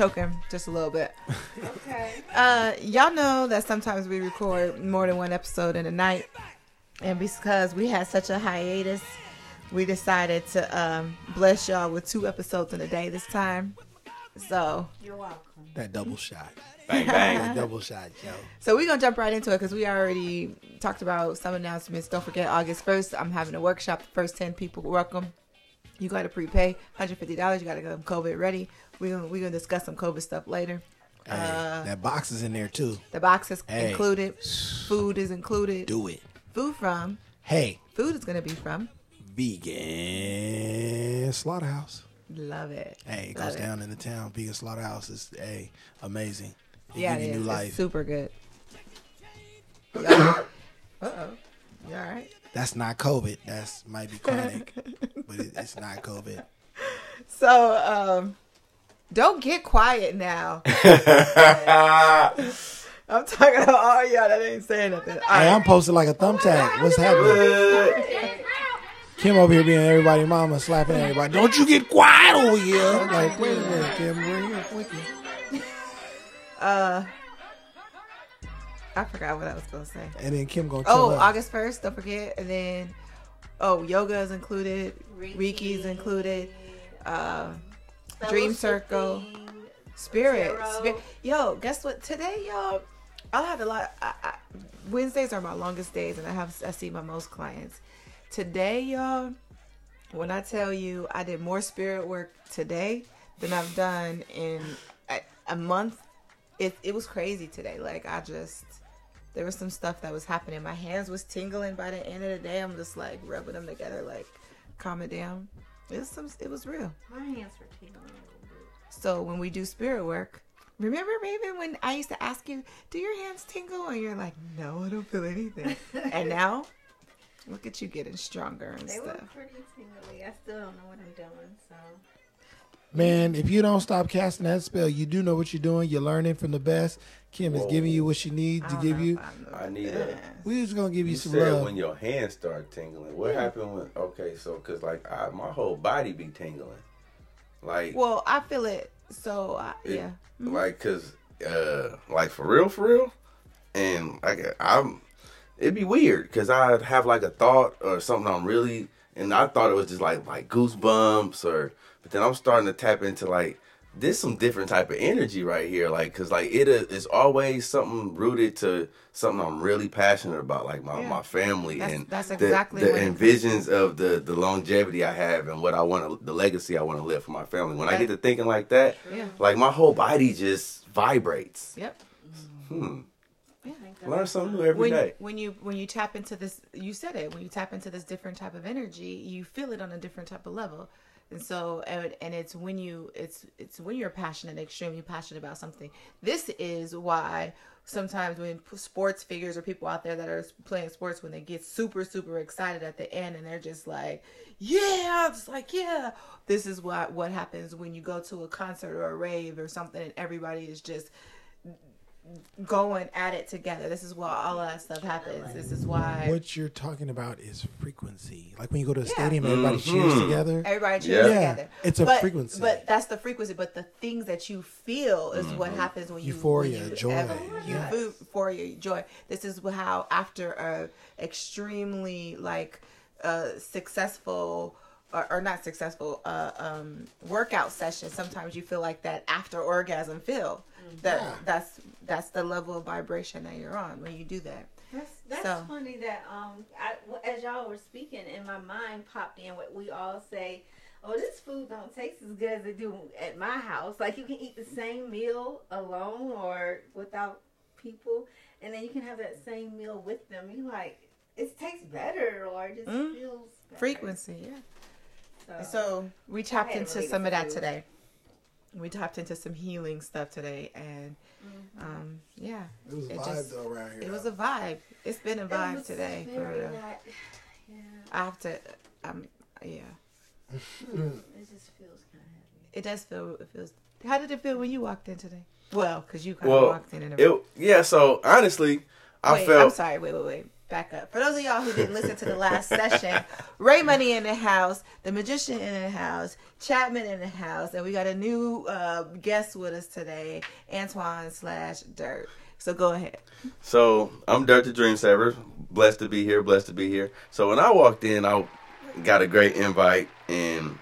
choking just a little bit. Okay. Uh, y'all know that sometimes we record more than one episode in a night, and because we had such a hiatus, we decided to um, bless y'all with two episodes in a day this time. So, You're welcome. That double shot. Bang bang. That double shot, yo. so we're gonna jump right into it because we already talked about some announcements. Don't forget, August first, I'm having a workshop. The first ten people welcome. You got to prepay $150. You got to go COVID ready. We're gonna, we're gonna discuss some COVID stuff later. Hey, that box is in there too. The box is Hey. included. Food is included. Do it. Food from. Hey, Food is gonna be from. vegan slaughterhouse. Love it. Hey, it Love goes down in the town. Vegan slaughterhouse is hey amazing. It Yeah, it is. It's super good. uh oh. You all right? That's not COVID. That's might be chronic, but it, it's not COVID. So, um, don't get quiet now. I'm talking to all y'all that ain't saying nothing. All Hey, right. I'm posted like a thumbtack. What's happening? Kim over here being everybody mama, slapping everybody. Don't you get quiet over here. I'm Like, wait a minute, Kim, we're here quickly. Uh, I forgot what I was gonna say. And then Kim gonna Oh, us. August first. Don't forget. And then, oh, yoga is included. Reiki is included. Uh, Dream Circle. Spirit. Spirit. Yo, guess what? Today, y'all, I had a lot. I, I, Wednesdays are my longest days, and I have I see my most clients. Today, y'all, when I tell you I did more spirit work today than I've done in a, a month, it it was crazy today. Like I just. There was some stuff that was happening. My hands was tingling by the end of the day. I'm just like rubbing them together, like calm it down. It was some. It was real. My hands were tingling a little bit. So when we do spirit work, remember Raven when I used to ask you, "Do your hands tingle?" and you're like, "No, I don't feel anything." and now, look at you getting stronger and stuff. They were pretty tingly. I still don't know what I'm doing, so. Man, if you don't stop casting that spell, you do know what you're doing. You're learning from the best. Kim is giving you what she needs to give you. I I need that. a- We just gonna give you, You some said love. when your hands start tingling. What happened when? Okay, so cause like I, my whole body be tingling, like Well, I feel it. So I, it- yeah, like cause uh like for real, for real, and like I'm, it'd be weird cause I'd have like a thought or something I'm really, and I thought it was just like like goosebumps or, but then I'm starting to tap into like. This some different type of energy right here, like, cause like it is always something rooted to something I'm really passionate about, like my, Yeah. my family That's- and that's the- exactly the, what it and visions of the the longevity I have and what I want to the legacy I want to live for my family. When I get to thinking like that, Yeah. like my whole body just vibrates. yep. Hmm. Yeah. Learn something new every when day. when you when you tap into this you said it when you tap into this different type of energy you feel it on a different type of level and so and, and it's when you it's it's when you're passionate extremely passionate about something. This is why sometimes when sports figures or people out there that are playing sports when they get super super excited at the end and they're just like yeah it's like yeah. This is what what happens when you go to a concert or a rave or something and everybody is just going at it together. This is why all that stuff happens. This is why What you're talking about is frequency. Like when you go to a Yeah. stadium, everybody cheers Mhm. together. everybody cheers Yeah. together. It's a but, frequency. But that's the frequency. But the things that you feel is what happens when you Euphoria, you joy, ever- yes. euphoria, joy. This is how after a extremely like uh, successful. Or, or not successful uh, um, workout session. Sometimes you feel like that after orgasm feel. That Yeah. that's that's the level of vibration that you're on when you do that. That's that's So- funny that um I, as y'all were speaking in my mind popped in what we all say. Oh, this food don't taste as good as it do at my house. Like you can eat the same meal alone or without people, and then you can have that same meal with them. You like it tastes better or it just Mm. feels better. Frequency, yeah. So, So we tapped into related some of that food. today. We tapped into some healing stuff today, and um, yeah, It was a It vibe just- though around here. It was a vibe. It's been a It vibe was today. For real. not- yeah, I have to. Um, yeah, it just feels kind of heavy. it does feel. It feels. How did it feel when you walked in today? Well, because you kind Well, of walked in and It yeah. So honestly, I wait, I'm sorry. Wait, wait, wait. Back up. For those of y'all who didn't listen to the last session, Ray Money in the house, the magician in the house, Chapman in the house, and we got a new uh, guest with us today, Antoine slash Dirt. So go ahead. So I'm Dirt the Dream Saver. Blessed to be here. Blessed to be here. So when I walked in, I got a great invite, and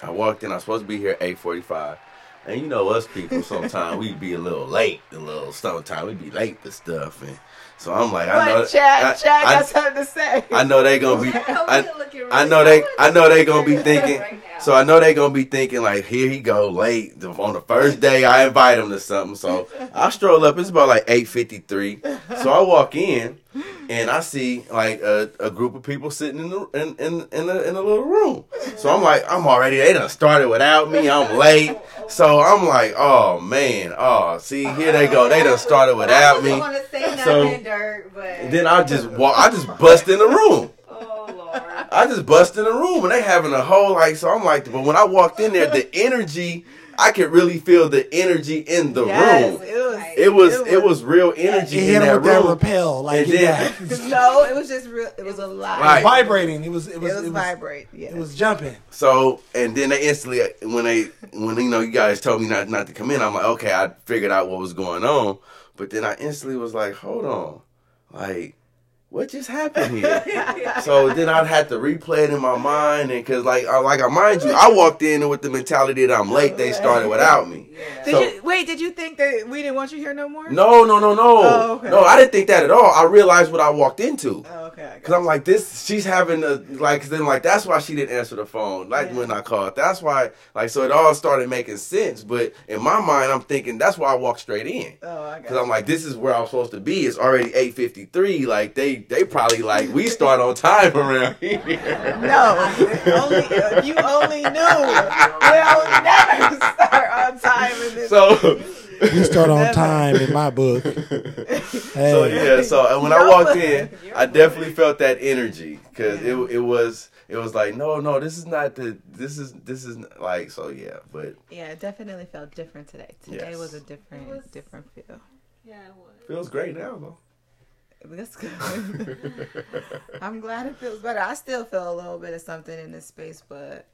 I walked in. I was supposed to be here at eight forty-five, and you know us people. Sometimes we be a little late. A little sometimes we be late to stuff, and so I'm like, I know, But Chad, I, Chad I- got something to say. I know they gonna be. I, We're I know they. I know they gonna be thinking. So I know they gonna be thinking like, here he go late on the first day. I invite him to something. So I stroll up. It's about like eight fifty three. So I walk in, and I see like a, a group of people sitting in the in in in a, in a little room. So I'm like, I'm already. They done started without me. I'm late. So I'm like, oh man, oh see here they go. They done started without me. I don't want to say nothing, So- Dirt, but then I just walk. I just bust in the room. oh lord. I just bust in the room and they having a whole like so I'm like but when I walked in there the energy I could really feel the energy in the Yes, room. it was. It was it was real energy It in hit him that with that room. repel, like And yeah, then- No, it was just real. It was a lot. Right. vibrating. It was it It was was, it was, vibrate. Yeah. it was jumping. So and then they instantly when they when you know you guys told me not not to come in I'm like okay I figured out what was going on but then I instantly was like hold on like what just happened here? so then I'd have to replay it in my mind, and because like, I, like I mind you, I walked in with the mentality that I'm late. They started without me. Did So- you wait? Did you think that we didn't want you here no more? No, no, no, no, Oh, okay. no. I didn't think that at all. I realized what I walked into. Oh, okay. I Cause got I'm like this. She's having a like. 'cause then like that's why she didn't answer the phone. Like Yeah. when I called. That's why. Like so it all started making sense. But in my mind, I'm thinking that's why I walked straight in. Oh, I got. Cause I'm like, this is where I'm supposed to be. It's already 8:53. Like they, they probably like we start on time around here. No, only if you only knew. We'll never start on time in this. So, We start on time in my book. Hey, so yeah. So uh, when I walked in, Your I book. definitely felt that energy because Yeah. it, it was, it was like, no, no, this is not the, this is, this is like, so yeah. But yeah, it definitely felt different today. Today Yes. was a different, was- different feel. Yeah, it was. feels great now though. That's good. I'm glad it feels better. I still feel a little bit of something in this space, but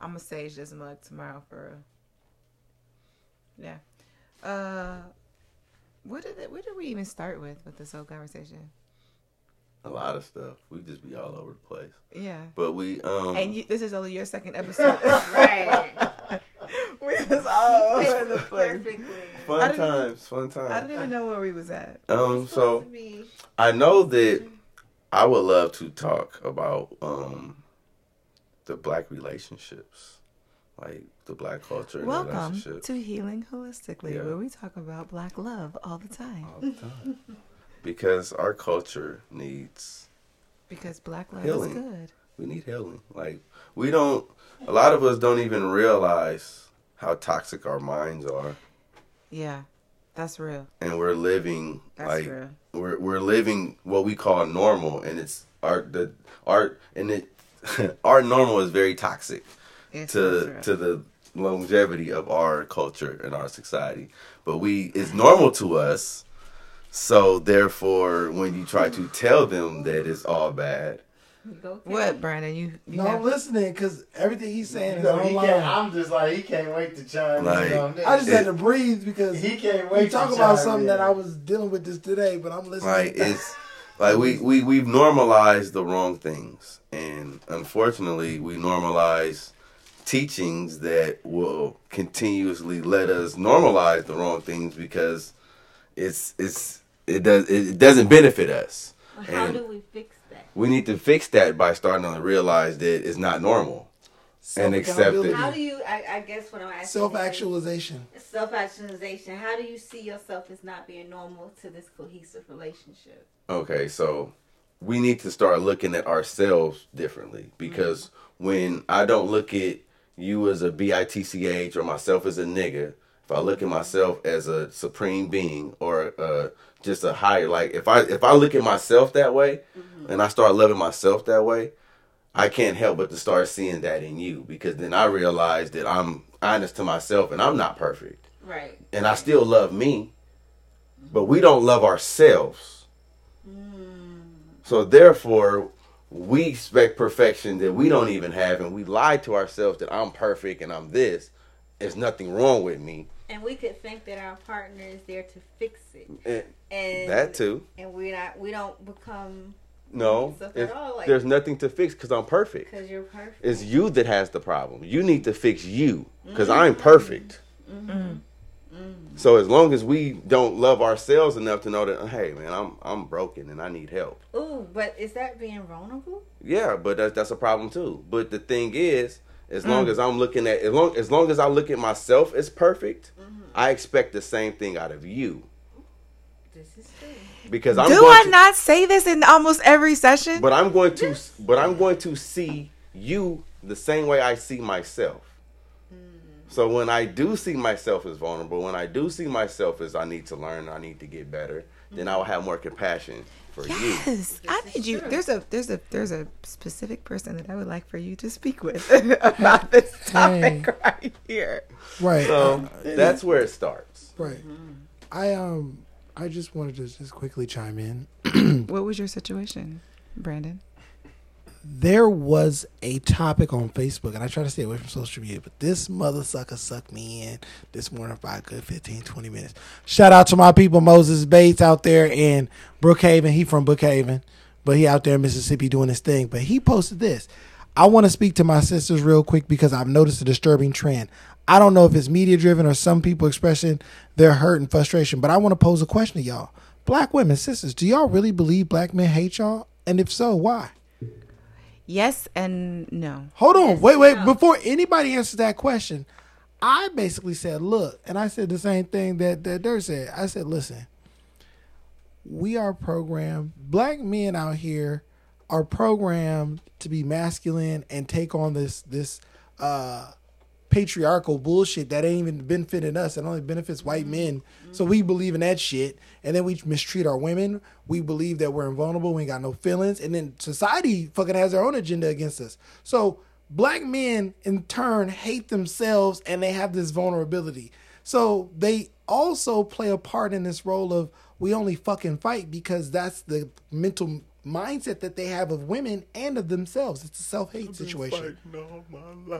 I'm gonna sage this mug tomorrow for real. Yeah. Uh, what did it, where did we even start with with this whole conversation? A lot of stuff. We just be all over the place. Yeah. But we, um, And you, this is only your second episode. Right. we was all over the place. Perfectly. I fun didn't- times, fun I times. don't even know where we was at. Um, Supposed so I know that I would love to talk about um the black relationships, like the black culture and Welcome relationships to Healing Holistically, Yeah. where we talk about black love all the time. all the time, because our culture needs Because black love Healing. is good. we need healing. Like we don't, a lot of us don't even realize how toxic our minds are, Yeah, that's real. and we're living That's like real. we're we're living what we call normal, and it's our the art and it our normal is very toxic. It's to to the longevity of our culture and our society. But we it's normal to us. So therefore when you try to tell them that it's all bad, what, Brandon? You, you no, I'm listening because everything he's saying is No, he online. can't, I'm just like he can't wait to chime Like, in on this. I just had to breathe because he can't we wait. talk to about chime something in. that I was dealing with this today, but I'm listening. like it's like we, we we've normalized the wrong things. And unfortunately we normalize teachings that will continuously let us normalize the wrong things because it's it's it does it doesn't benefit us. How And- do we fix that? We need to fix that by starting to realize that it's not normal. and accept it. Self-accountability, How do you? I, I guess what I'm asking. Self-actualization. Self actualization. How do you see yourself as not being normal to this cohesive relationship? Okay, so we need to start looking at ourselves differently mm-hmm. because when I don't look at you as a bitch or myself as a nigga, if I look at myself as a supreme being or uh, just a higher, like if I if I look at myself that way and I start loving myself that way, I can't help but to start seeing that in you because then I realize that I'm honest to myself and I'm not perfect Right. and I still love me, but we don't love ourselves. So therefore, we expect perfection that we don't even have, and we lie to ourselves that I'm perfect and I'm this. There's nothing wrong with me. And we could think that our partner is there to fix it. And And that too. And we not we don't become No, if all, like- there's nothing to fix because I'm perfect. because you're perfect. It's you that has the problem. You need to fix you because mm-hmm. I'm perfect. Mm-hmm. Mm. Mm-hmm. So as long as we don't love ourselves enough to know that, uh, hey man, I'm I'm broken and I need help. Ooh, but is that being vulnerable? Yeah, but that's that's a problem too. But the thing is, as long as I'm looking at as long as long as I look at myself as perfect, mm-hmm. I expect the same thing out of you This is true. because I'm Do going I to, not say this in almost every session? But I'm going to but I'm going to see you the same way I see myself. Mm. So when I do see myself as vulnerable, when I do see myself as I need to learn, I need to get better, then mm-hmm. I will have more compassion for you. Yes, I need you. true. There's a there's a there's a specific person that I would like for you to speak with about this topic right here. Right. So uh, that's where it starts. right. I um I just wanted to just quickly chime in. What was your situation, Brandon? There was a topic on Facebook, and I try to stay away from social media, but this mother sucker sucked me in this morning for a good 15, 20 minutes. Shout out to my people, Moses Bates out there in Brookhaven. He from Brookhaven, but he out there in Mississippi doing his thing. But he posted this. I want to speak to my sisters real quick because I've noticed a disturbing trend. I don't know if it's media driven or some people expressing their hurt and frustration, but I want to pose a question to y'all. Black women, sisters, do y'all really believe black men hate y'all? And if so, why? Yes and no. Hold on, Yes, wait, wait. no. Before anybody answers that question, I basically said, look, and I said the same thing that that Dirt said. I said, listen, we are programmed. Black men out here are programmed to be masculine and take on this this uh patriarchal bullshit that ain't even benefiting us. It only benefits white mm-hmm. men. So mm-hmm. we believe in that shit. And then we mistreat our women. We believe that we're invulnerable. We ain't got no feelings. And then society fucking has their own agenda against us. So black men in turn hate themselves and they have this vulnerability. So they also play a part in this role of we only fucking fight because that's the mental mindset that they have of women and of themselves. It's a self hate situation.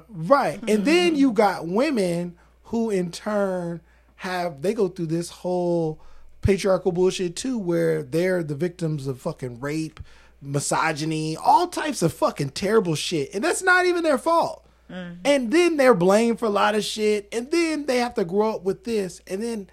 Right. And then you got women who in turn have they go through this whole patriarchal bullshit too where they're the victims of fucking rape, misogyny, all types of fucking terrible shit. And that's not even their fault. Mm-hmm. And then they're blamed for a lot of shit. And then they have to grow up with this. And then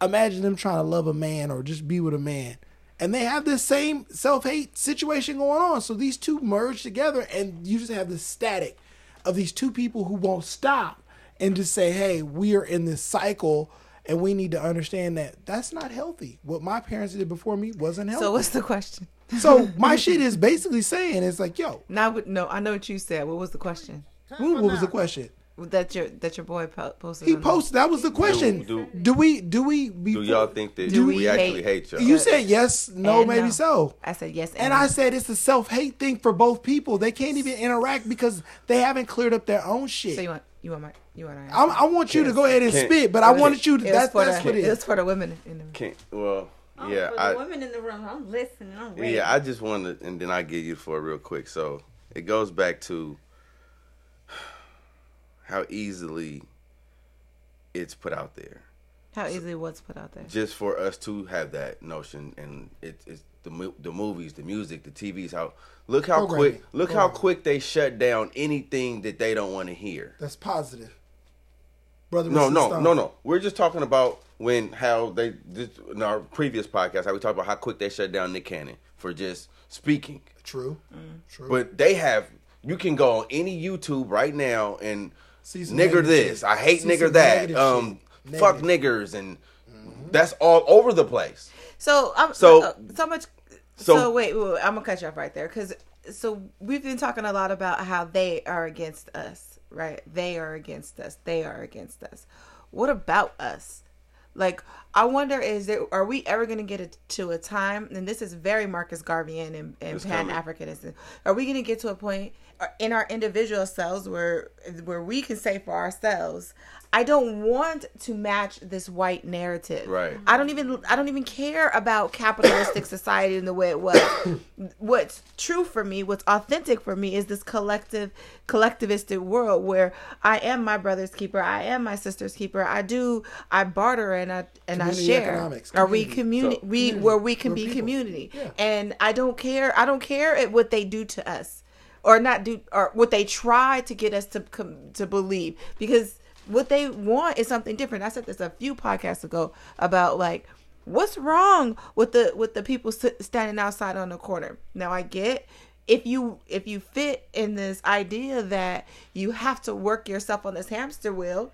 imagine them trying to love a man or just be with a man. And they have this same self hate situation going on. So these two merge together, and you just have this static of these two people who won't stop and just say, hey, we are in this cycle. And we need to understand that that's not healthy. What my parents did before me wasn't healthy. So what's the question? So my shit is basically saying it's like, yo, Now, no, I know what you said. What was the question? what, what was the question? That your that your boy posted. He posted. That was the question. do- Do, we? Do we? Do y'all think that Do we, we actually hate- hate y'all? You said yes, no, And maybe no. so. I said yes, And I said it's a self hate thing for both people. They can't even interact because they haven't cleared up their own shit. So you want you want my you want to I, I want you to go ahead and Can't- spit, but I wanted you to. That's for that's the, what it it was is. for the women in the Can't, well, Oh, yeah, for the I, women in the room, I'm listening. I'm ready. yeah, I just wanted, and then I get you for it real quick. So it goes back to how easily it's put out there. How easily what's put out there. just for us to have that notion and it, it's the the movies the music the tvs how look how Programming. quick look how quick they shut down anything that they don't want to hear That's positive, brother. no no Stone. no no we're just talking about when how they just in our previous podcast how we talked about how quick they shut down nick cannon for just speaking True, mm. true. but they have you can go on any youtube right now and See some nigger negative this shit. i hate See nigger that um shit. fuck niggers and that's all over the place So I'm So- so so much. So, so- wait, wait, wait, I'm gonna cut you off right there because so we've been talking a lot about how they are against us, right? They are against us. They are against us. What about us? Like, I wonder, is there are we ever going to get it to a time? And this is very Marcus Garvey and, and Pan coming. Africanism. Are we going to get to a point uh, in our individual selves where where we can say for ourselves, I don't want to match this white narrative. Right. I don't even I don't even care about capitalistic society in the way it was. what's true for me, what's authentic for me is this collective collectivistic world where I am my brother's keeper, I am my sister's keeper. I do I barter and I and I share. economics, Are we community. community So- we Community. where we can We're be people. community. Yeah. And I don't care I don't care at what they do to us or not do or what they try to get us to com- to believe because what they want is something different. I said this a few podcasts ago about like what's wrong with the with the people standing outside on the corner. Now I get if you if you fit in this idea that you have to work yourself on this hamster wheel,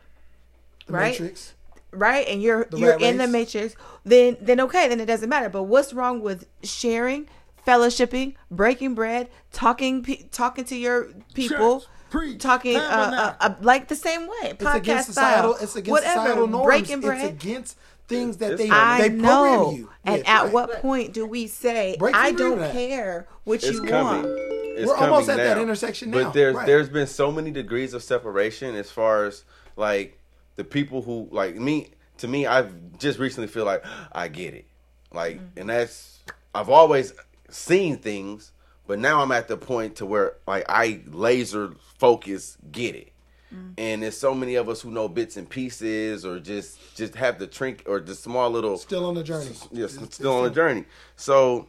The right? Matrix. right and you're The you're in the matrix then then okay then it doesn't matter but what's wrong with sharing fellowshipping breaking bread talking pe- talking to your people Church, preach, talking uh, uh, uh, like the same way It's podcast against style. It's against whatever societal norms. breaking bread. It's against things that It's they coming. I they know. program you. And with, at right. what point do we say, Break I don't from care what It's you coming. want? It's We're almost coming at that intersection now, But there's right. there's been so many degrees of separation as far as like the people who like me. To me, I've just recently feel like I get it. Like, Mm-hmm. and that's I've always seen things, but now I'm at the point to where like I laser focus get it. Mm. And there's so many of us who know bits and pieces, or just just have the trink or the small little Still on the journey. Yes, It's- still on the journey. So,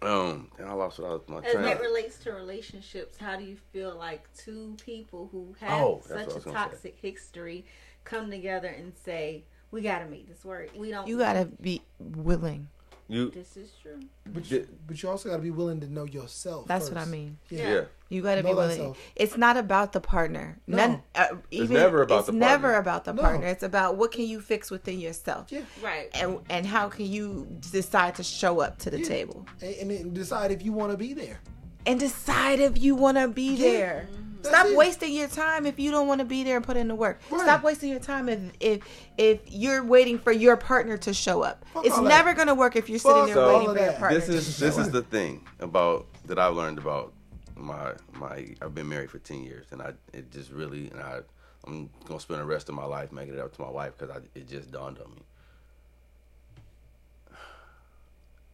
um, and I lost what I was my As train. that relates to relationships, how do you feel like two people who have Oh, that's what I such a gonna say. toxic history come together and say, "We got to make this work. We don't. You gotta be willing. You, This is true. But you, but you also got to be willing to know yourself. That's what I mean. yeah. You got to be willing. thyself. It's not about the partner. No. None. Uh, even, never about it's the never partner. about the No. partner. It's about what can you fix within yourself. Yeah. Right. And and how can you decide to show up to the Yeah. table And, and decide if you want to be there. and decide if you want to be Yeah. there. That's Stop it. wasting your time if you don't want to be there and put in the work. Right. Stop wasting your time if if if you're waiting for your partner to show up. Fuck it's all that. never gonna work if you're sitting there all waiting of for your partner. This is this is the thing about that I've learned about my my. I've been married for ten years, and I it just really and I I'm gonna spend the rest of my life making it up to my wife because I it just dawned on me.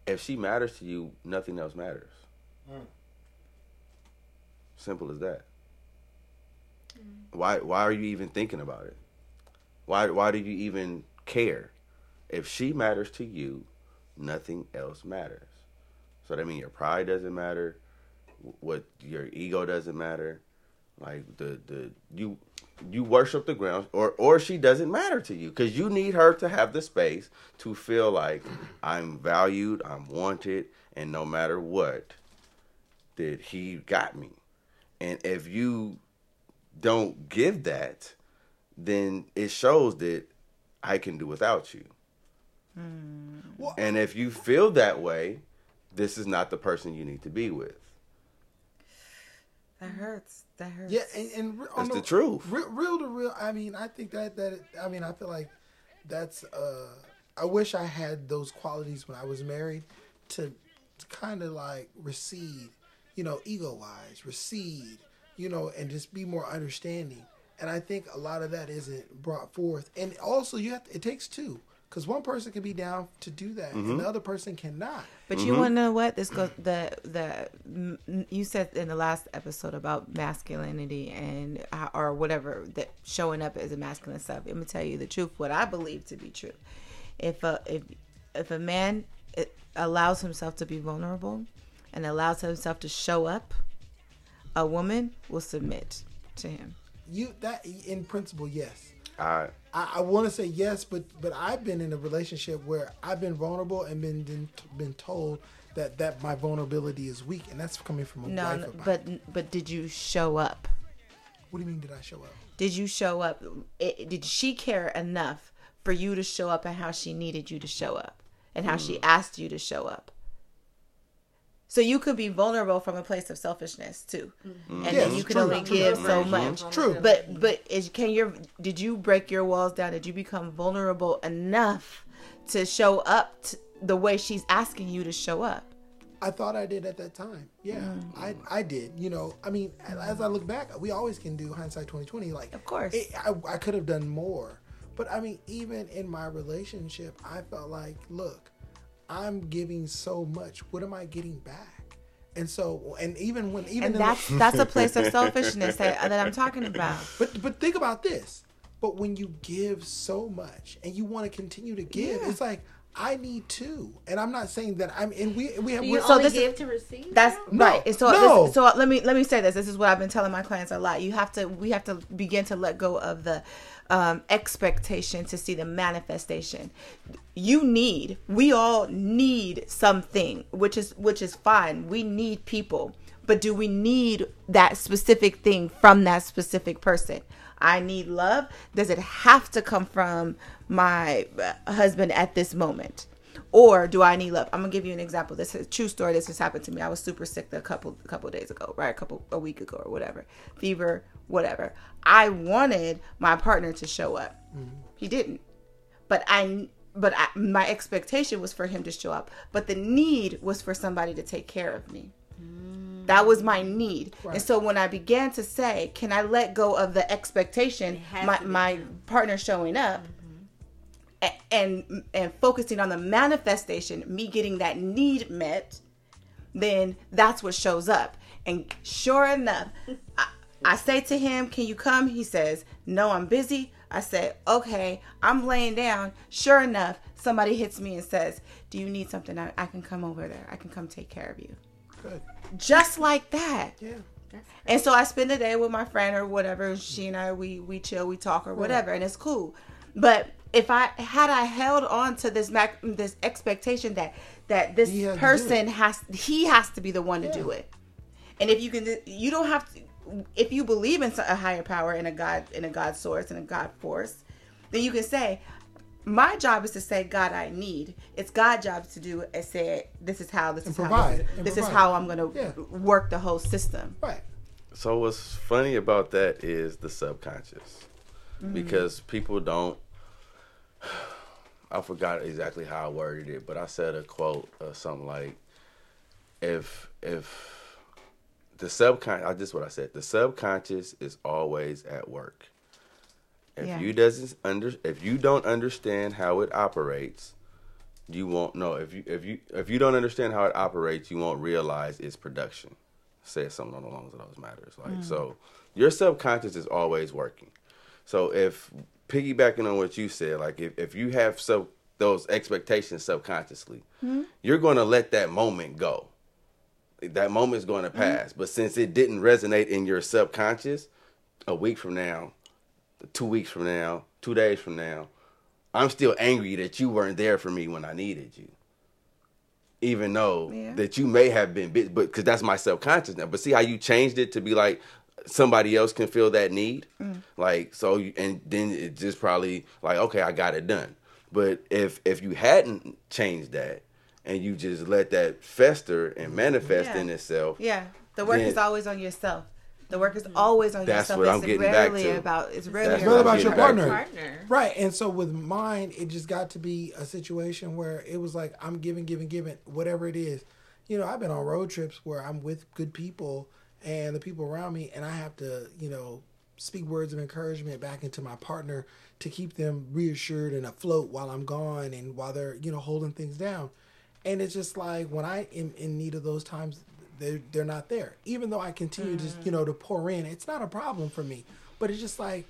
If she matters to you, nothing else matters. Hmm. Simple as that. Why why are you even thinking about it? Why why do you even care? If she matters to you, nothing else matters. So that means your pride doesn't matter, what your ego doesn't matter. Like the the you you worship the ground or or she doesn't matter to you cuz you need her to have the space to feel like I'm valued, I'm wanted and no matter what that he got me. And if you don't give that, then it shows that I can do without you. Well- And if you feel that way, this is not the person you need to be with. that hurts. That hurts. Yeah, and, and re- on That's the truth. Real, real to real. I mean, I think that that I mean, I feel like that's. uh I wish I had those qualities when I was married to, to kind of like recede, you know, ego wise, recede, you know, and just be more understanding. And I think a lot of that isn't brought forth. And also, you have to, it takes two. Because one person can be down to do that, Mm-hmm. and the other person cannot. But you want to know what this goes the the you said in the last episode about masculinity and or whatever that showing up as a masculine self. Let me tell you the truth. What I believe to be true. If a if if a man allows himself to be vulnerable and allows himself to show up, a woman will submit to him. You that in principle, yes. I I, I want to say yes, but but I've been in a relationship where I've been vulnerable and been been, been told that that my vulnerability is weak, and that's coming from a No, wife no, but but did you show up? what do you mean? Did I show up? did you show up it, did she care enough for you to show up and how she needed you to show up and how she mm. asked you to show up So you could be vulnerable from a place of selfishness too, and Yes, then you could true, only give so Mhm. much. True. But but is can your did you break your walls down? Did you become vulnerable enough to show up t- the way she's asking you to show up? I thought I did at that time. Yeah, Mm. I I did. You know, I mean, as I look back, we always can do hindsight twenty twenty. Like, Of course. it, I I could have done more. But I mean, even in my relationship, I felt like, look, I'm giving so much. What am I getting back? And so, and even when even And in the- that's that's a place of selfishness that, that I'm talking about. But but think about this. But when you give so much and you want to continue to give, Yeah. it's like I need to. And I'm not saying that I'm. And we we have. You we're- So only this is- give to receive? That's now? right. And so no. this, so let me let me say this. This is what I've been telling my clients a lot. You have to we have to begin to let go of the um, expectation to see the manifestation. You need. We all need something, which is which is fine. We need people, but do we need that specific thing from that specific person? I need love. Does it have to come from my husband at this moment? or do I need love? I'm gonna give you an example. This is a true story. This has happened to me. I was super sick a couple a couple days ago, right? A couple a week ago or whatever, fever, whatever. I wanted my partner to show up. Mm-hmm. He didn't, but I but I, my expectation was for him to show up. But the need was for somebody to take care of me. That was my need. And so when I began to say, can I let go of the expectation, my, my partner showing up, a- and and focusing on the manifestation, me getting that need met, then that's what shows up. And sure enough, I, I say to him, "Can you come?" He says, "No, I'm busy." I say, "Okay, I'm laying down." Sure enough, somebody hits me and says, "Do you need something? I, I can come over there. I can come take care of you." Good. Just like that. Yeah. And so I spend the day with my friend or whatever. She and I, we we chill, we talk or whatever, and it's cool. But if I had I held on to this mac, this expectation that that this He has to do person has he has to be the one to do it, and if you can, you don't have to. If you believe in a higher power, in a God, in a God source, in a God force, then you can say, my job is to say, God, I need. It's God's job to do and say, this is how, this And is how, this, and this is how I'm going to Yeah. work the whole system. Right. So what's funny about that is the subconscious, mm-hmm. because people don't. I forgot exactly how I worded it, but I said a quote or something like, "If if the subconscious, I just what I said. The subconscious is always at work. If Yeah. you doesn't under, if you don't understand how it operates, you won't know. If you if you if you don't understand how it operates, you won't realize its production." Said something along the lines of those matters. Like hmm. so, your subconscious is always working. So if piggybacking on what you said, like if, if you have so those expectations subconsciously, hmm? you're going to let that moment go. That moment's going to hmm? pass. But since it didn't resonate in your subconscious, a week from now, two weeks from now, two days from now, I'm still angry that you weren't there for me when I needed you. Even though Yeah. that you may have been but because that's my subconscious now. But see how you changed it to be like somebody else can feel that need, mm. like so, you, and then it just probably like okay, I got it done. But if if you hadn't changed that and you just let that fester and manifest Yeah. in itself, Yeah, the work Then- is always on yourself. The work is mm. always on That's yourself. what I'm it's getting back to. about. It's rarely That's It's not about your partner. partner. Right. And so with mine, it just got to be a situation where it was like I'm giving, giving, giving, whatever it is. You know, I've been on road trips where I'm with good people and the people around me, and I have to, you know, speak words of encouragement back into my partner to keep them reassured and afloat while I'm gone and while they're, you know, holding things down. And it's just like when I am in need of those times, they're they're not there. Even though I continue to, you know, to pour in, it's not a problem for me. But it's just like,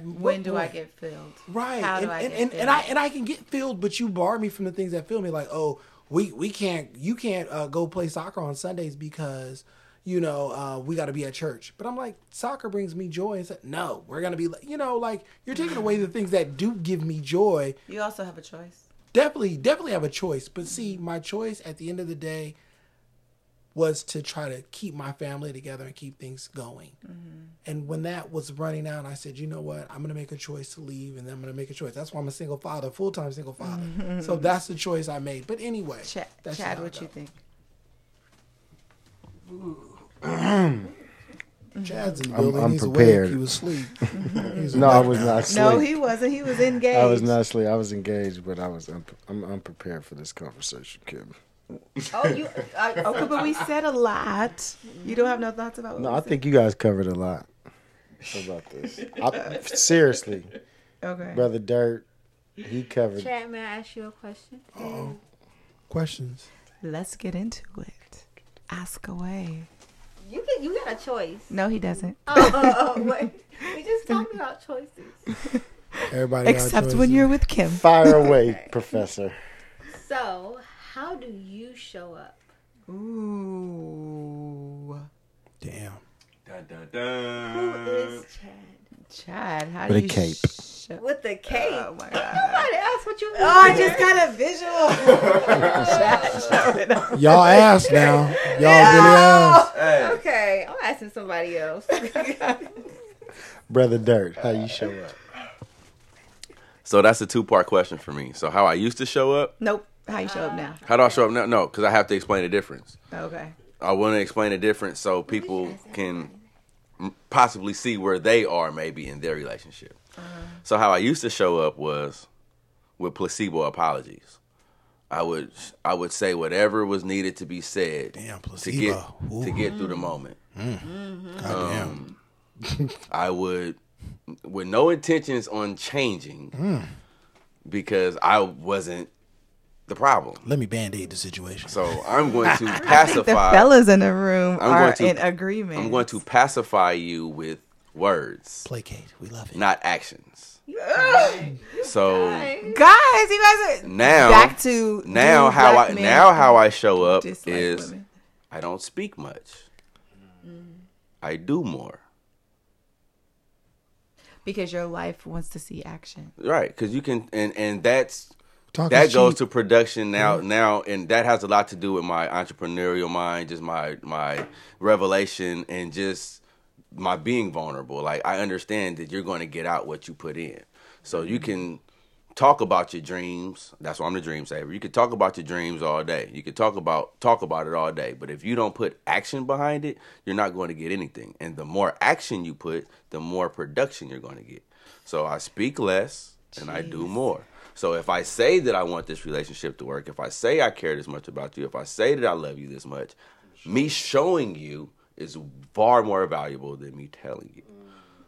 when do I get filled? Right. How do and, I and, get and, filled? and I and I can get filled, but you bar me from the things that fill me. Like, oh, we we can't you can't uh, go play soccer on Sundays because you know uh, we got to be at church. But I'm like, soccer brings me joy. And said, no, we're gonna be like, you know, like you're taking away the things that do give me joy. You also have a choice. Definitely, definitely have a choice. But see, my choice at the end of the day was to try to keep my family together and keep things going. Mm-hmm. And when that was running out, I said, you know what? I'm going to make a choice to leave and then I'm going to make a choice. That's why I'm a single father, full time single father. so that's the choice I made. But anyway, Chad, that's Chad what you think? Chad's in the I'm building. He's unprepared. awake. He was asleep. He's No, I was not asleep. No, he wasn't. He was engaged. I was not asleep. I was engaged, but I was un- I'm unprepared for this conversation, Kim. Oh, you. I, Okay, but we said a lot. You don't have no thoughts about what No, we I said? think you guys covered a lot about this. I, seriously, Okay. brother Dirt, he covered. Chad, may I ask you a question? Oh, questions. Let's get into it. Ask away. You can. You got a choice. No, he doesn't. Oh, oh, oh, wait. We just talking about choices. Everybody. got Except when you're with Kim. Fire away, Professor. So, how do you show up? Ooh. Damn. Dun, dun, Who dun. is Chad? Chad, how With do a you cape. show- With the cape. Oh my god. Nobody asked what you. Oh, I just got a visual. Chad. Y'all asked now. Y'all really asked. Hey, Okay, I'm asking somebody else. Brother Dirt, how you show up? so that's a two part question for me. So how I used to show up, Nope. How you show up now? how do I show up now? No, because I have to explain the difference. Okay. I want to explain the difference so people can possibly see where they are maybe in their relationship. Uh-huh. So how I used to show up was with placebo apologies. I would I would say whatever was needed to be said Damn, to get. Ooh. to get through the mm. moment. Mm. Mm-hmm. Goddamn. Um, I would with no intentions on changing mm. because I wasn't the problem. Let me band aid the situation. So I'm going to I think the pacify fellas in the room I'm are going to- in agreement. I'm going to pacify you with words, Placate. We love it. not actions. So guys, you guys are now, back to now how I now how I show up dislike is women. I don't speak much. Mm-hmm. I do more. because your life wants to see action. Right, because you can, and and that's Talk that goes to production now now and that has a lot to do with my entrepreneurial mind just my my revelation and just my being vulnerable. Like i understand that you're going to get out what you put in. So you mm-hmm. can talk about your dreams. That's why i'm the dream saver. You can talk about your dreams all day. You can talk about talk about it all day. But if you don't put action behind it you're not going to get anything. And the more action you put the more production you're going to get. So i speak less and i do more so if I say that I want this relationship to work, if I say I care this much about you, if I say that I love you this much, me showing you is far more valuable than me telling you.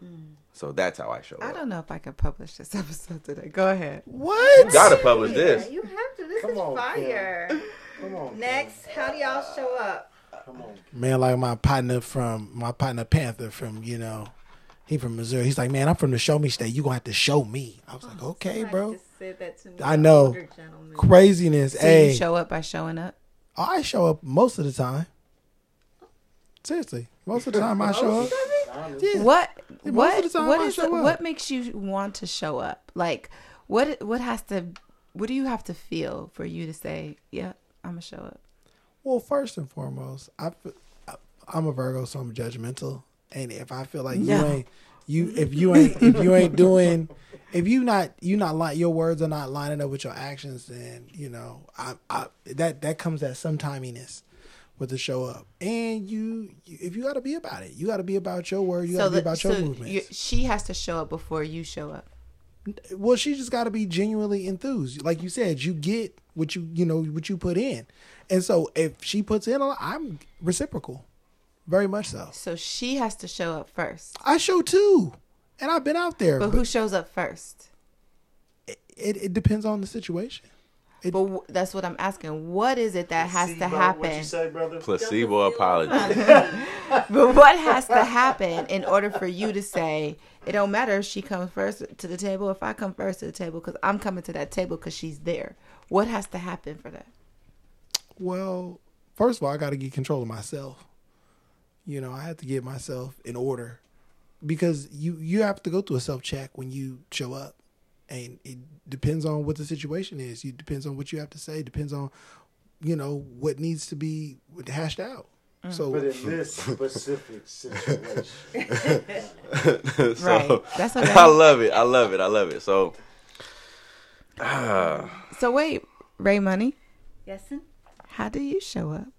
Mm. So that's how I show I up. I don't know if I can publish this episode today. Go ahead. What? You Gotta publish Yeah, this. You have to. This Come is on, fire. Come on. Next, how do y'all show up? Come on. Man, like my partner from my partner Panther from you know, he from Missouri. He's like, man, I'm from the Show Me State. You gonna have to show me. I was like, oh, okay, Somebody bro. Just said that to me, I know. older. Craziness. So hey, you eh. show up by showing up. I show up most of the time. Seriously, most of the time I show up. Yeah. What Yeah, most what of the what I is show up. what makes you want to show up? Like what what has to what do you have to feel for you to say, "Yeah, I'm gonna show up." Well, first and foremost, I, am a Virgo, so I'm judgmental. And if I feel like No. you ain't you, if you ain't if you ain't doing, if you not you not like your words are not lining up with your actions, then you know I, I that that comes at some timiness with the show up. And you, you if you got to be about it, you got to be about your word. You got to be the- about your so movements. you- she has to show up before you show up. well, she just got to be genuinely enthused. Like you said, you get what you you know what you put in, and so if she puts in a lot, I'm reciprocal, very much so. So she has to show up first. I show too, and I've been out there. But But, who shows up first? it, it depends on the situation. It- But w- that's what I'm asking. What is it that has to happen? What you say, brother? Placebo apology. But what has to happen in order for you to say it don't matter if she comes first to the table, if I come first to the table, because I'm coming to that table because she's there. What has to happen for that? Well, first of all, I got to get control of myself. You know, I have to get myself in order because you you have to go through a self check when you show up, and it depends on what the situation is. It depends on what you have to say. Depends on you know what needs to be hashed out. So But in this specific situation, so, Right. That's okay. I love it. I love it. I love it. So, ah, So wait, Ray Money, Yes, sir. how do you show up?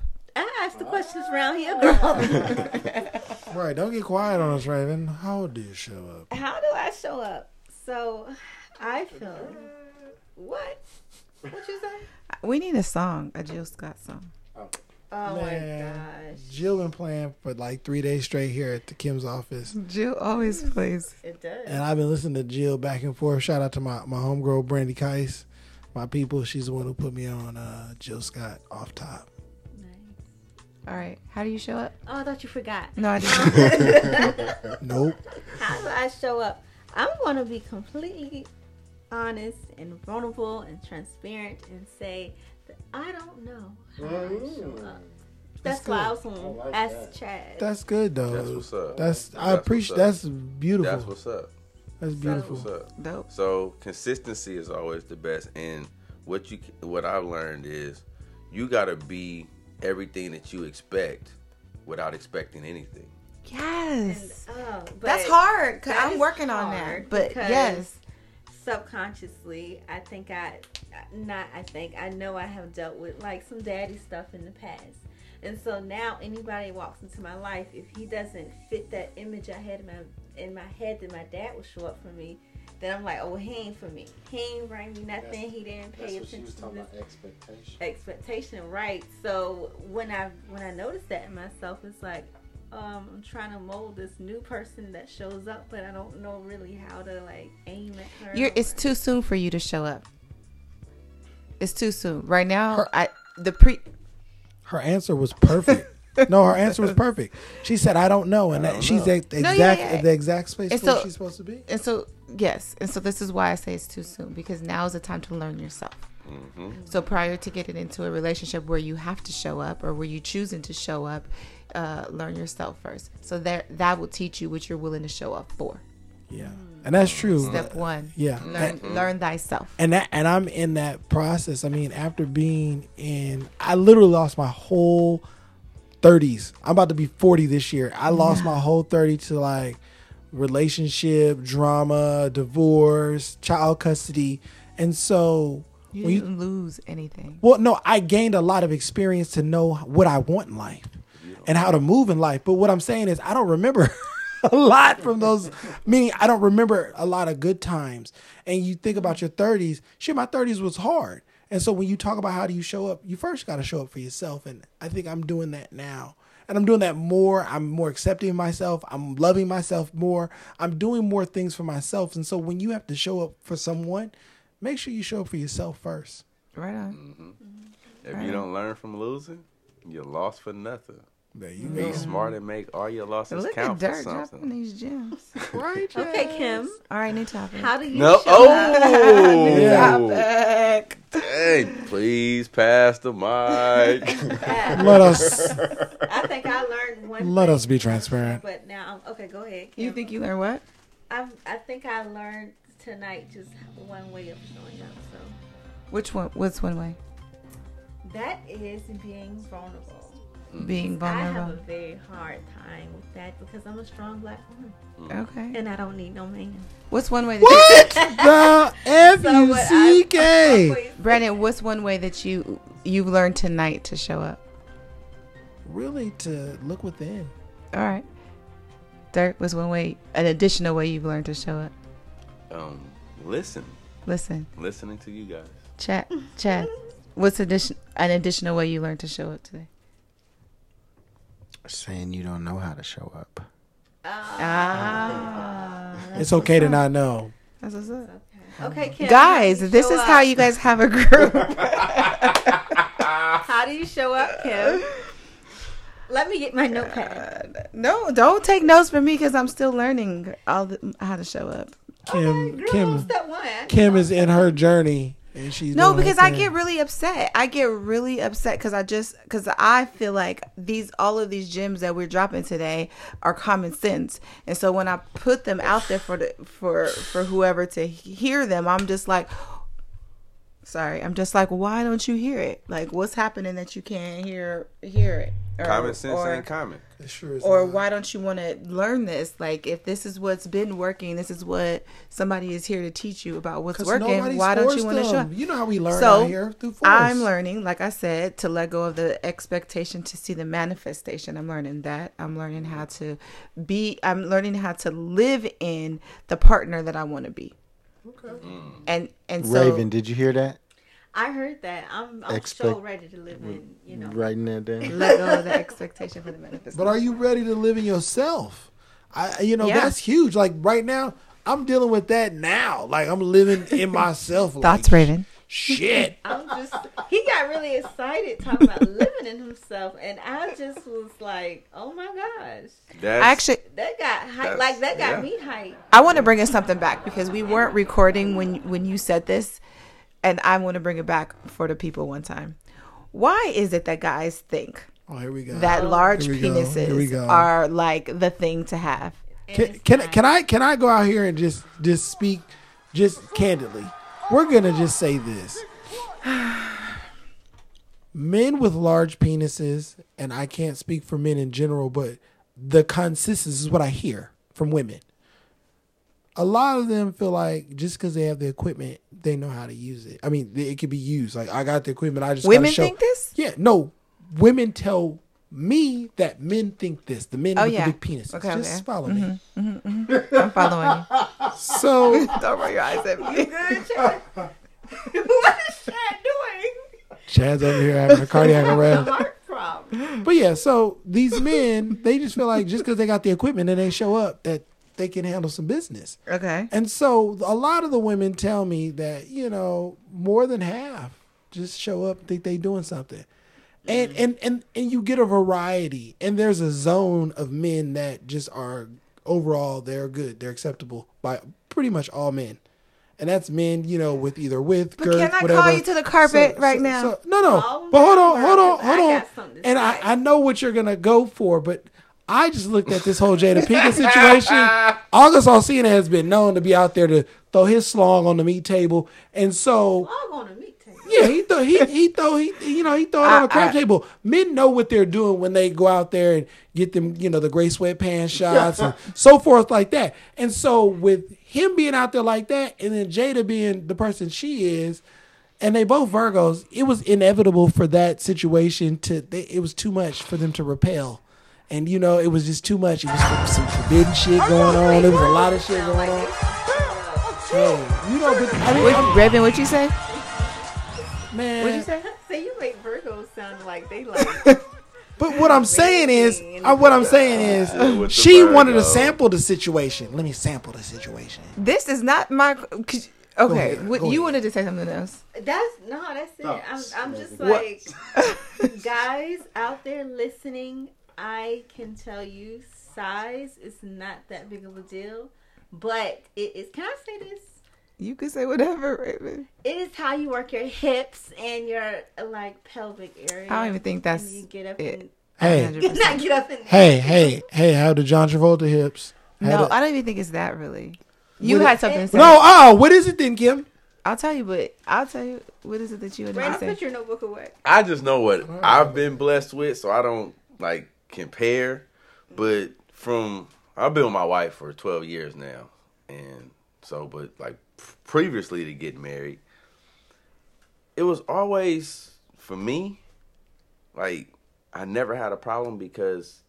I ask the questions around here, girl. Right, don't get quiet on us, Raven. How do you show up? How do I show up? So, I feel what? What you say? We need a song, a Jill Scott song. Oh Man, my gosh, Jill been playing for like three days straight here at the Kim's office. Jill always plays. it does. And I've been listening to Jill back and forth. Shout out to my, my homegirl Brandy Kais, my people. She's the one who put me on uh, Jill Scott off top. All right, how do you show up? Oh, I thought you forgot. No, I didn't. Nope. How do I show up? I'm going to be completely honest and vulnerable and transparent and say that I don't know how I mm. show up. That's, That's why I was gonna like ask that. Chad. That's good though. That's what's up. That's I appreciate. That's beautiful. That's what's up. That's beautiful. That's beautiful. what's up. Dope. So consistency is always the best, and what you what I've learned is you got to be everything that you expect without expecting anything. Yes. Oh, but That's hard. 'cause that I'm is working on that. But yes. subconsciously i think i not i think i know i have dealt with like some daddy stuff in the past and so now anybody walks into my life if he doesn't fit that image i had in my in my head that my dad would show up for me then i'm like oh he ain't for me he ain't bring me nothing he didn't That's pay what she was attention to talking about expectation. expectation right so when i when i noticed that in myself it's like um, I'm trying to mold this new person that shows up, but I don't know really how to like aim at her. You're, it's too soon for you to show up. It's too soon. Right now, I the pre Her answer was perfect. No, her answer was perfect. She said, "I don't know," and I that don't she's know. the, the No, exact yeah, yeah. the exact space And where so- she's supposed to be. and so yes, and so this is why I say it's too soon because now is the time to learn yourself. hmm So prior to getting into a relationship where you have to show up or where you choosing to show up, uh, learn yourself first. So that that will teach you what you're willing to show up for. Yeah, and that's true. Step one. Yeah, Learn learn thyself. and that and I'm in that process. I mean, after being in, I literally lost my whole 30s. I'm about to be 40 this year. I lost my whole 30 to like relationship, drama, divorce, child custody, and so You didn't lose anything. well, no, I gained a lot of experience to know what I want in life and how to move in life. But what I'm saying is, I don't remember a lot from those. Meaning, I don't remember a lot of good times. And you think about your 30s. Shit, my 30s was hard. And so when you talk about how do you show up, you first got to show up for yourself. And I think I'm doing that now. And I'm doing that more. I'm more accepting of myself. I'm loving myself more. I'm doing more things for myself. And so when you have to show up for someone, make sure you show up for yourself first. Right on. Mm-hmm. Mm-hmm. If you don't learn from losing, you're lost for nothing. There you Be go. smart and make all your losses Look count at for Dirt dropping something. these gems. Right. okay, Kim. All right, new topic. How do you No, show up? oh, Yeah. topic. hey, please pass the mic. Let us I think I learned one. let thing, us be transparent. But now, okay, go ahead. Kim. You think you learn what? I I think I learned tonight just one way of showing up. So Which one? What's one way? that is being vulnerable. Being vulnerable? I have a very hard time with that because I'm a strong black woman Okay. and I don't need no man. What's one way? That What the F So U what C I- K? Always- Brandon, what's one way that you you've learned tonight to show up? Really to look within. All right. Dirt was one way, an additional way you've learned to show up. um, listen, Listen, listening to you guys. chat, chat. What's addition an additional way you learned to show up today? Saying you don't know how to show up. Ah, It's okay to not know. that's what's up. Okay, Kim. Guys, how do you this is up? how you guys have a group. How do you show up, Kim? Let me get my notepad. no, don't take notes from me because I'm still learning all the, how to show up. Kim Girl, Kim step one. Kim is in her journey and she's No, because I get really upset. I get really upset because I just because I feel like these all of these gems that we're dropping today are common sense, and so when I put them out there for the for for whoever to hear them, I'm just like, Sorry, I'm just like, why don't you hear it? Like, what's happening that you can't hear hear it? Or, Common sense or, ain't common. It sure is. or not. why don't you want to learn this? Like, if this is what's been working, this is what somebody is here to teach you about what's working. Why don't you want to show? them. You know how we learn So, out here through force. I'm learning, like I said, to let go of the expectation to see the manifestation. I'm learning that. I'm learning how to be. I'm learning how to live in the partner that I want to be. Okay. Mm. And and so Raven, did you hear that? I heard that. I'm, I'm Expect- so ready to live in, you know. Writing that down. let go of the expectation for the manifestation. But are you ready to live in yourself? I, you know, Yeah. that's huge. Like right now, I'm dealing with that now. Like I'm living in myself. Thoughts, like, Raven? Shit. I'm just he got really excited talking about living in himself and I just was like, Oh my gosh. That's Actually, That got hype That's- like that got yeah. me hyped. I want to bring us something back because we weren't recording when when you said this, and I want to bring it back for the people one time. Why is it that guys think Oh, here we go. that oh. large Here we go. Here we penises go. are like the thing to have? Can, it's can can I can I go out here and just just speak just candidly? We're gonna just say this. Men with large penises, and I can't speak for men in general, but the consensus is what I hear from women. A lot of them feel like just because they have the equipment, they know how to use it. I mean, it could be used. Like I got the equipment, I just Women show- think this? Yeah, no. Women tell me that men think this. The men Oh, with yeah. the big penises. Okay, just okay. follow me. Mm-hmm, mm-hmm, mm-hmm. I'm following you. So Don't roll your eyes at me. Chad. what is Chad doing? Chad's over here having a cardiac arrest. heart problem. But yeah, so these men, they just feel like just because they got the equipment and they show up, that they can handle some business. Okay. And so a lot of the women tell me that, you know, more than half just show up, think they doing something. And, mm. and and and you get a variety. And there's a zone of men that just are overall they're good. They're acceptable by pretty much all men. And that's men, you know, with either with But girth, can I whatever. call you to the carpet right now? no, no. Call But hold on, hold on, hold on. got something to And. I, I know what you're gonna go for, but I just looked at this whole Jada Pinkett situation. August Alsina has been known to be out there to throw his slong on the meat table, and so Log on a meat table. yeah, he throw he he throw he you know he throw it on a I- crab I- table. Men know what they're doing when they go out there and get them you know the gray sweatpants shots and so forth like that. And so with him being out there like that, and then Jada being the person she is, and they both Virgos, it was inevitable for that situation to. They, it was too much for them to repel. And you know, it was just too much. It was some forbidden shit going on. There was a lot of shit going on. Hey, you know, but I mean, What, Raven, what you say? man, What'd you say? Say you make Virgos sound like they like But what I'm saying is, uh, what I'm saying is, with she wanted to sample the situation. Let me sample the situation. This is not my. could- Okay, ahead, what, you wanted to say something else. that's no, that's it. I'm I'm just like guys out there listening, I can tell you size is not that big of a deal. But it is can I say this? You can say whatever, Raven. It is how you work your hips and your like pelvic area. I don't even think that's you get up it. and Hey, not get up and hey, hey, hey! How the John Travolta hips? How No, the- I don't even think it's that really. You had it- something to no. Oh, what is it then, Kim? I'll tell you, but I'll tell you what is it that you wanted Brandon, to say. put your notebook away. I just know what I've been blessed with, so I don't like compare. But from I've been with my wife for twelve years now, and so but like previously to get married, it was always for me. Like I never had a problem because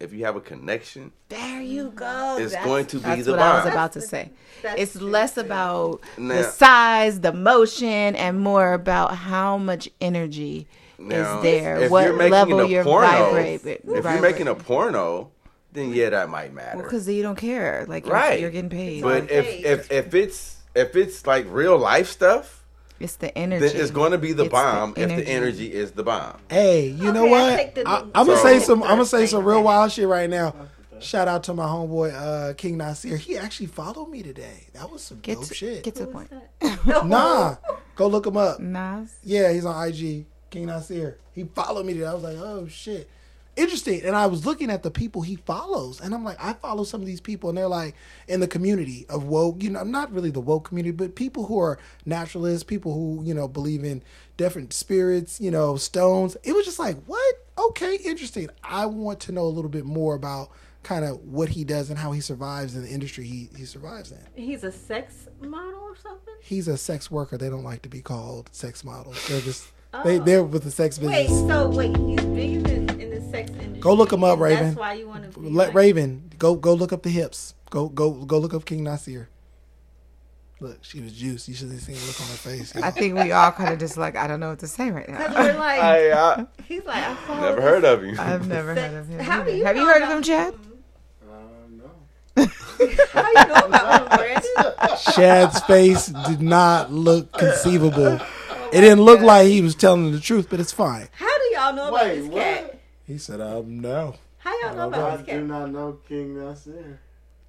if you have a connection, There you go. it's That's- going to be That's the what I was about to say. That's It's true, less too. about the size, the motion, and more about how much energy Now, is there. if what you're making level a you're porno, vibrate, if you're making a porno, then yeah, that might matter. because you don't care, like you're, Right. you're getting paid. But if okay. if if it's if it's like real life stuff, it's the energy. then it's going to be the It's bomb if the energy is the bomb. Hey, you know Okay, I what? take the- I, am gonna So- say some. I'm gonna say some real wild shit right now. Shout out to my homeboy uh, King Nasir. He actually followed me today. That was some get dope to, shit. get to the point. Nah, go look him up. Nas. Yeah, he's on IG. King Nasir. He followed me today. I was like, oh shit. interesting. And I was looking at the people he follows, and I'm like, I follow some of these people, and they're like in the community of woke. You know, not really the woke community, but people who are naturalists, people who you know believe in different spirits, you know, stones. It was just like, what? Okay, interesting. I want to know a little bit more about kind of what he does and how he survives in the industry he, he survives in. He's a sex model or something. He's a sex worker. They don't like to be called sex models. They're just they they're with the sex business. Wait, business. so wait, he's bigger in, in the sex industry. Go look him up, Raven. That's why you want to Let Raven go go look up the hips. Go go go look up King Nasir. Look, she was juiced. You should have seen the look on her face. I think we all kind of just like I don't know what to say right Because now. we're like, I, I he's like, I follow never this heard of you. I've never heard of him. How do you Have you heard of him, Chad? Uh, no. How you know about him, Brandon? Chad's face did not look conceivable. It didn't look like he was telling the truth, but it's fine. How do y'all know about Wait, this what? cat? He said, um, no. How y'all know I about this cat? I do cat? not know King Nasir.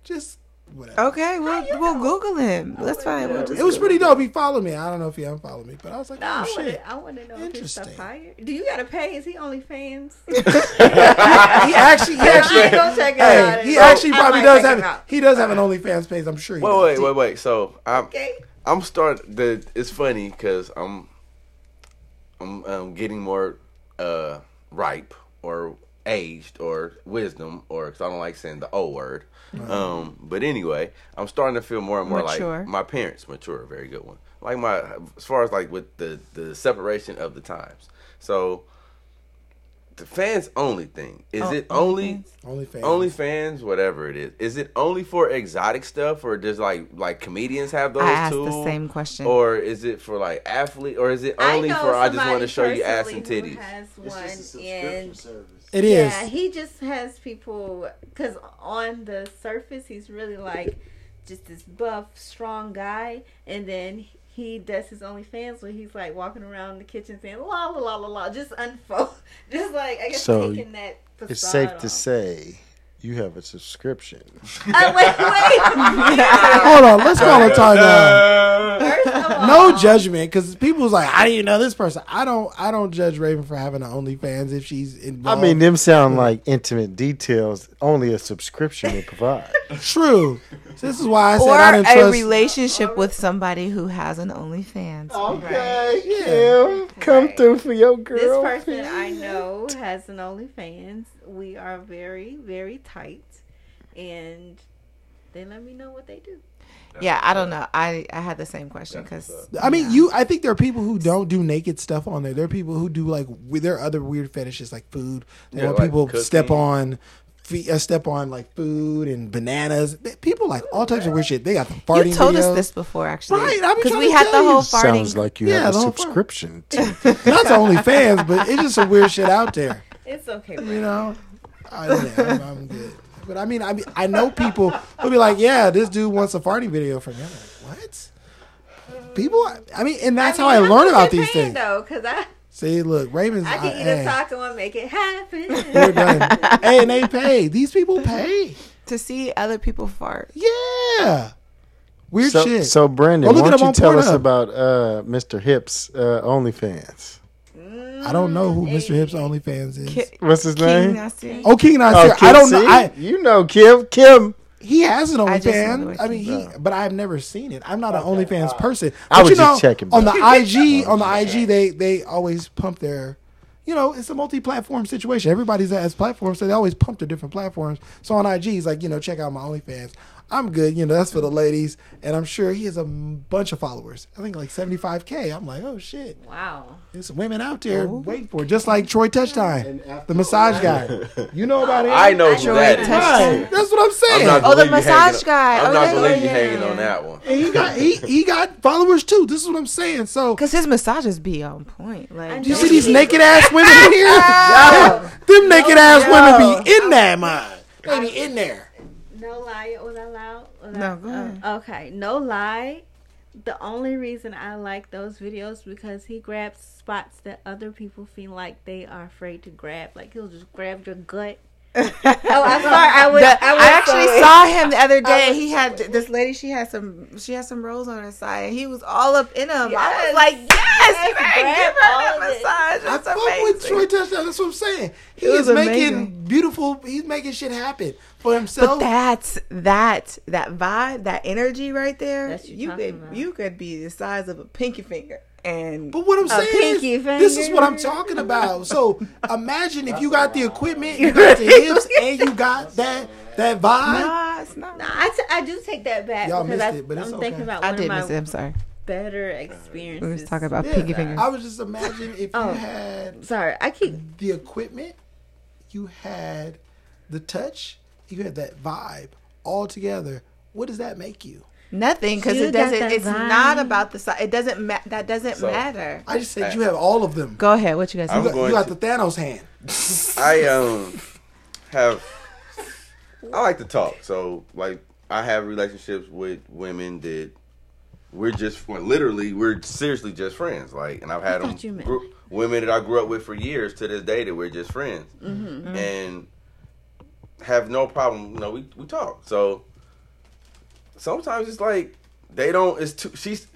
Just whatever. Okay, we'll you we'll know? Google him. That's fine. We'll just It was pretty dope. He followed me. I don't know if he unfollowed me, but I was like, No, oh I want shit. to. I want to know if his stuff Interesting. fire. Do you gotta pay? Is he OnlyFans? He actually, he I actually, ain't gonna check it out. hey, he So, actually I probably might does check have him it. out. He does have an OnlyFans page. I'm sure. He Wait, does. wait, wait, wait. So I'm Okay. I'm starting. The it's funny because I'm I'm um, getting more uh ripe or aged or wisdom or because I don't like saying the O word. Um, but anyway, I'm starting to feel more and more Mature. like my parents mature. Very good one. Like my as far as like with the the separation of the times. So the fans only thing is Oh, it only OnlyFans? OnlyFans. OnlyFans, whatever it is. Is it only for exotic stuff, or does like like comedians have those I asked too? the same question. Or is it for like athlete, or is it only I for I just want to show you ass and titties? Has It's one just a subscription and service. It is. yeah, he just has people because on the surface he's really like just this buff, strong guy, and then he does his OnlyFans where he's like walking around the kitchen saying la la la la la, just unfold, just like I guess So, taking that. It's facade safe to say you have a subscription. Uh, wait, wait. Hold on, let's call a timeout. First No judgment, because people's like, how do you know this person? I don't. I don't judge Raven for having an OnlyFans if she's involved. I mean, them sound like intimate details only a subscription would provide. true. So this is why I said or I didn't trust a trust. relationship with somebody who has an OnlyFans. Okay. Kim, come Right. through for your girl. This girl. person I know has an OnlyFans. We are very, very tight, and they let me know what they do. Yeah, I don't know. I I had the same question because I mean, you. I think there are people who don't do naked stuff on there. There are people who do like there are other weird fetishes like food. They Yeah, want like people step on. Fe- Uh, step on like food and bananas. They- People like all types of weird shit. They got the farting you told videos. us this before, actually, Right, I've been because we to had tell the you. whole farting. Sounds like you Yeah, have a whole fun- subscription. Not to OnlyFans, but it's just some weird shit out there. It's okay. You know, I, yeah, I'm, I'm good. But I mean, I mean, I know people who be like, "Yeah, this dude wants a farting video from him." Like, what? People, I mean, and that's how I mean, learn I'm about these things. though, because I See, look, Ravens. I can I- eat a hey, taco and make it happen. we're done. hey, and they pay. These people pay. to see other people fart. Yeah, weird so, shit. so Brandon, Go look why don't you on tell us Pornhub. about uh, Mr. Hip's uh, OnlyFans? I don't know who Mr. Hips OnlyFans is. Ki- What's his King name? Nasir. oh, King Oh, Nasir. Kim, I don't know. I, you know Kim. Kim. He has an I just know the OnlyFans. way I mean, he, but I've never seen it. I'm not an OnlyFans person. I But was you know, just checking on the. IG. On the IG, they they always pump their. You know, it's a multi-platform situation. Everybody's has platforms, so they always pump their different platforms. So on IG, he's like, you know, check out my OnlyFans. I'm good. You know, that's for the ladies, and I'm sure he has a bunch of followers. I think like 75k. I'm like, oh shit, wow. there's some women out there oh, waiting for it, just like Troy Touchtime, And the massage guy. You know about him? I know who Troy that is. Touchtime. Right. That's what I'm saying. I'm Oh, the massage guy. I'm Oh, not yeah, gonna you hanging yeah. on that one. And he got he he got followers too. This is what I'm saying. So Because his massages be on point. Like, do you see these naked ass women in here? Yeah. Them naked ass women be in there, man. They be in there. No lie. Was I loud? Was No, I- go ahead. uh, okay. No lie. The only reason I like those videos because he grabs spots that other people feel like they are afraid to grab. Like he'll just grab your gut Oh, I'm sorry. I was. The- I, was I actually sorry. saw him the other day. He had this lady. She had some. She had some rolls on her side, and he was all up in them. I was like, "Yes, Yes, man, grab give her all that of it. massage." I It's fuck with Troy. Touchdown. That's what I'm saying. He It is was making amazing. beautiful. He's making shit happen for himself. But that's that that vibe, that energy right there. That's you could about. you could be the size of a pinky finger, and But what I'm A saying pinky is, this is what I'm talking about. So imagine if you got the equipment, you got the hips, and you got that that vibe. nah, it's not. No, I, t- I do take that back Y'all because missed I, it, but it's I'm thinking okay. about I did miss my it. I'm sorry. better experience. We experiences. was talking about Yeah, pinky finger. I was just imagine if you Oh. had Sorry, I keep. the equipment, you had the touch, you had that vibe all together. What does that make you? Nothing because it doesn't. that It's not about the size. It doesn't. Ma- that doesn't So- matter. I just said you have all of them. Go ahead. What you guys? You got, you got to- the Thanos hand. I um have I like to talk. So like I have relationships with women that we're just well, literally we're seriously just friends. Like and I've had them gr- women that I grew up with for years to this day that we're just friends. Mm-hmm. And have no problem, you know, we, we talk. So sometimes it's like they don't it's too she's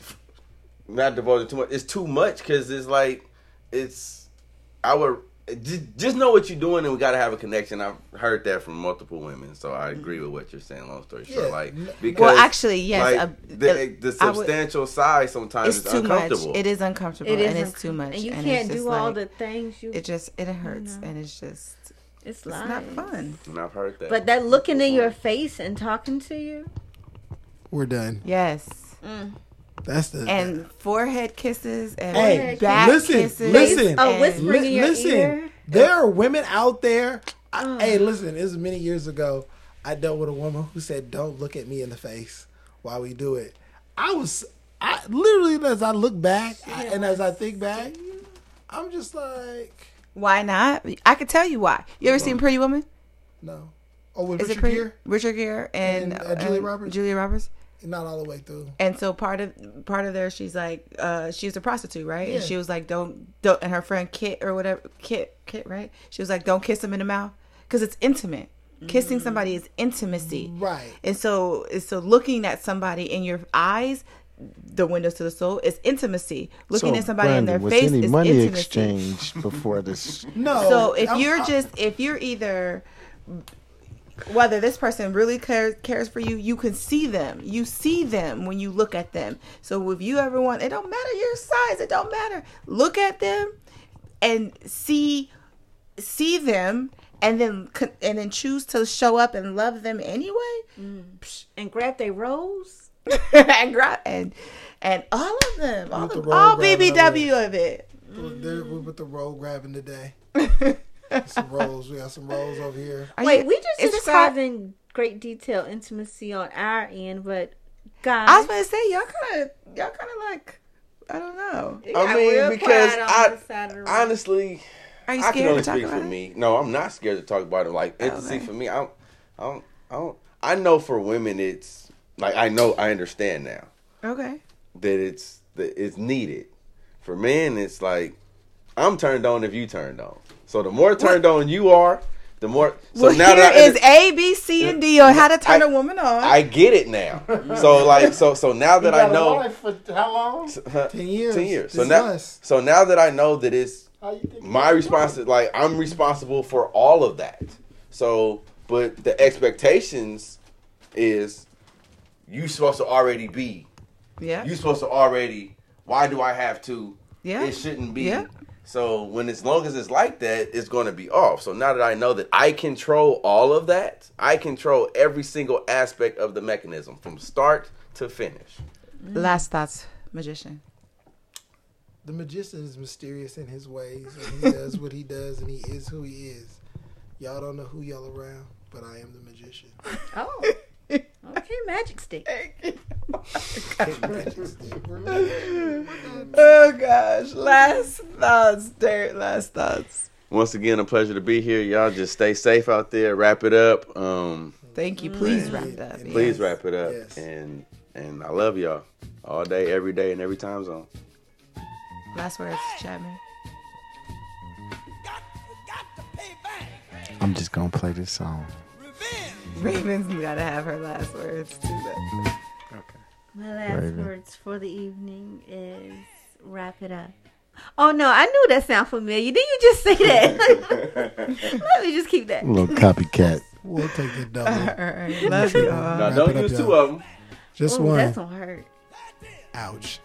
not devoted too much. It's too much cuz it's like it's I would just, just know what you're doing, and we got to have a connection. I've heard that from multiple women, so I agree with what you're saying. Long story short, Yeah. like Well, because Well, actually, yes. like, uh, the, uh, the I would- substantial size sometimes it's is too much. uncomfortable. It is uncomfortable, It is and it's uncom- too much. and you it's can't just do all like- the things you. It just it hurts, know. and it's just it's it's not fun. and I've heard that. But that looking in your face and talking to you. We're done. Yes, mm. That's the and forehead kisses and Hey, back listen, kisses. listen. And- whispering in your listen, ear. there are women out there. I, uh. Hey, listen, this is many years ago. I dealt with a woman who said, "Don't look at me in the face while we do it." I was, I literally as I look back I- and as I think back, I'm just like, Why not? I could tell you why. You ever seen Pretty Woman? no. Oh, with Is Richard it Pretty? Gere? Richard Gere and, And, uh, Julia uh, Roberts? Julia Roberts. Not all the way through. And so part of part of there, she's like, uh, she was a prostitute, right? And she was like, don't, don't, and her friend Kit or whatever, Kit, Kit, right? She was like, don't kiss him in the mouth because it's intimate. Kissing somebody is intimacy, Right. And so, so looking at somebody in your eyes, the windows to the soul, is intimacy. Looking So, at somebody in their Brandon, was face any is money intimacy. exchange before this? No. So if I'm- you're I- just if you're either whether this person really cares cares for you, you can see them. You see them when you look at them. So if you ever want, it don't matter your size. It don't matter. Look at them and see see them, and then and then choose to show up and love them anyway. Mm. and grab their rolls. and grab and and all of them, all With the all BBW of it. There, we with the roll grabbing today. some rolls. We got some rolls over here. Wait, we just is this hot? described in great detail intimacy on our end, but guys, I was gonna say y'all kind of y'all kind of like I don't know. it I mean, because I- this side of the room. honestly, Are you I can scared only to talk speak about for it? me. No, I'm not scared to talk about it. Like oh, intimacy Okay. for me, I don't, I don't, I don't. I know for women, it's like I know, I understand now Okay. that it's that it's needed. For men, it's like I'm turned on if you turned on. So the more turned on you are, the more. So well, now here that I, is A, B, C, and D on how to turn I- a woman on. I get it now. So like, so so now that I know. for how long? Ten years. Ten years. So This now, us. so now that I know that it's How you think my response is like I'm responsible for all of that. So, but the expectations is you supposed to already be. yeah. You supposed to already. Why do I have to? Yeah. It shouldn't be. Yeah. So when as long as it's like that, it's going to be off. So now that I know that I control all of that, I control every single aspect of the mechanism from start to finish. Last thoughts, magician. The magician is mysterious in his ways, and he does what he does, and he is who he is. Y'all don't know who y'all around, but I am the magician. oh, okay, magic stick. Magic stick. We're. Oh gosh. Last thoughts, Dirt. Last thoughts. Once again, a pleasure to be here. Y'all just stay safe out there. Wrap it up. Um, Thank you. Please wrap it up. please yes. wrap it up. Yes. And and I love y'all all day, every day, and every time zone. Last words, Chapman. Got, got to pay back. I'm just gonna play this song. Raven's gotta have her last words too. though. My last Raven. words for the evening is wrap it up. Oh no, I knew that sound familiar. Did you just say that? Let me just keep that. A little copycat. We'll take it double. All right, love you all. Now Wrap don't it up, use y'all. two of them. Just Ooh, one. that's gonna hurt. Ouch.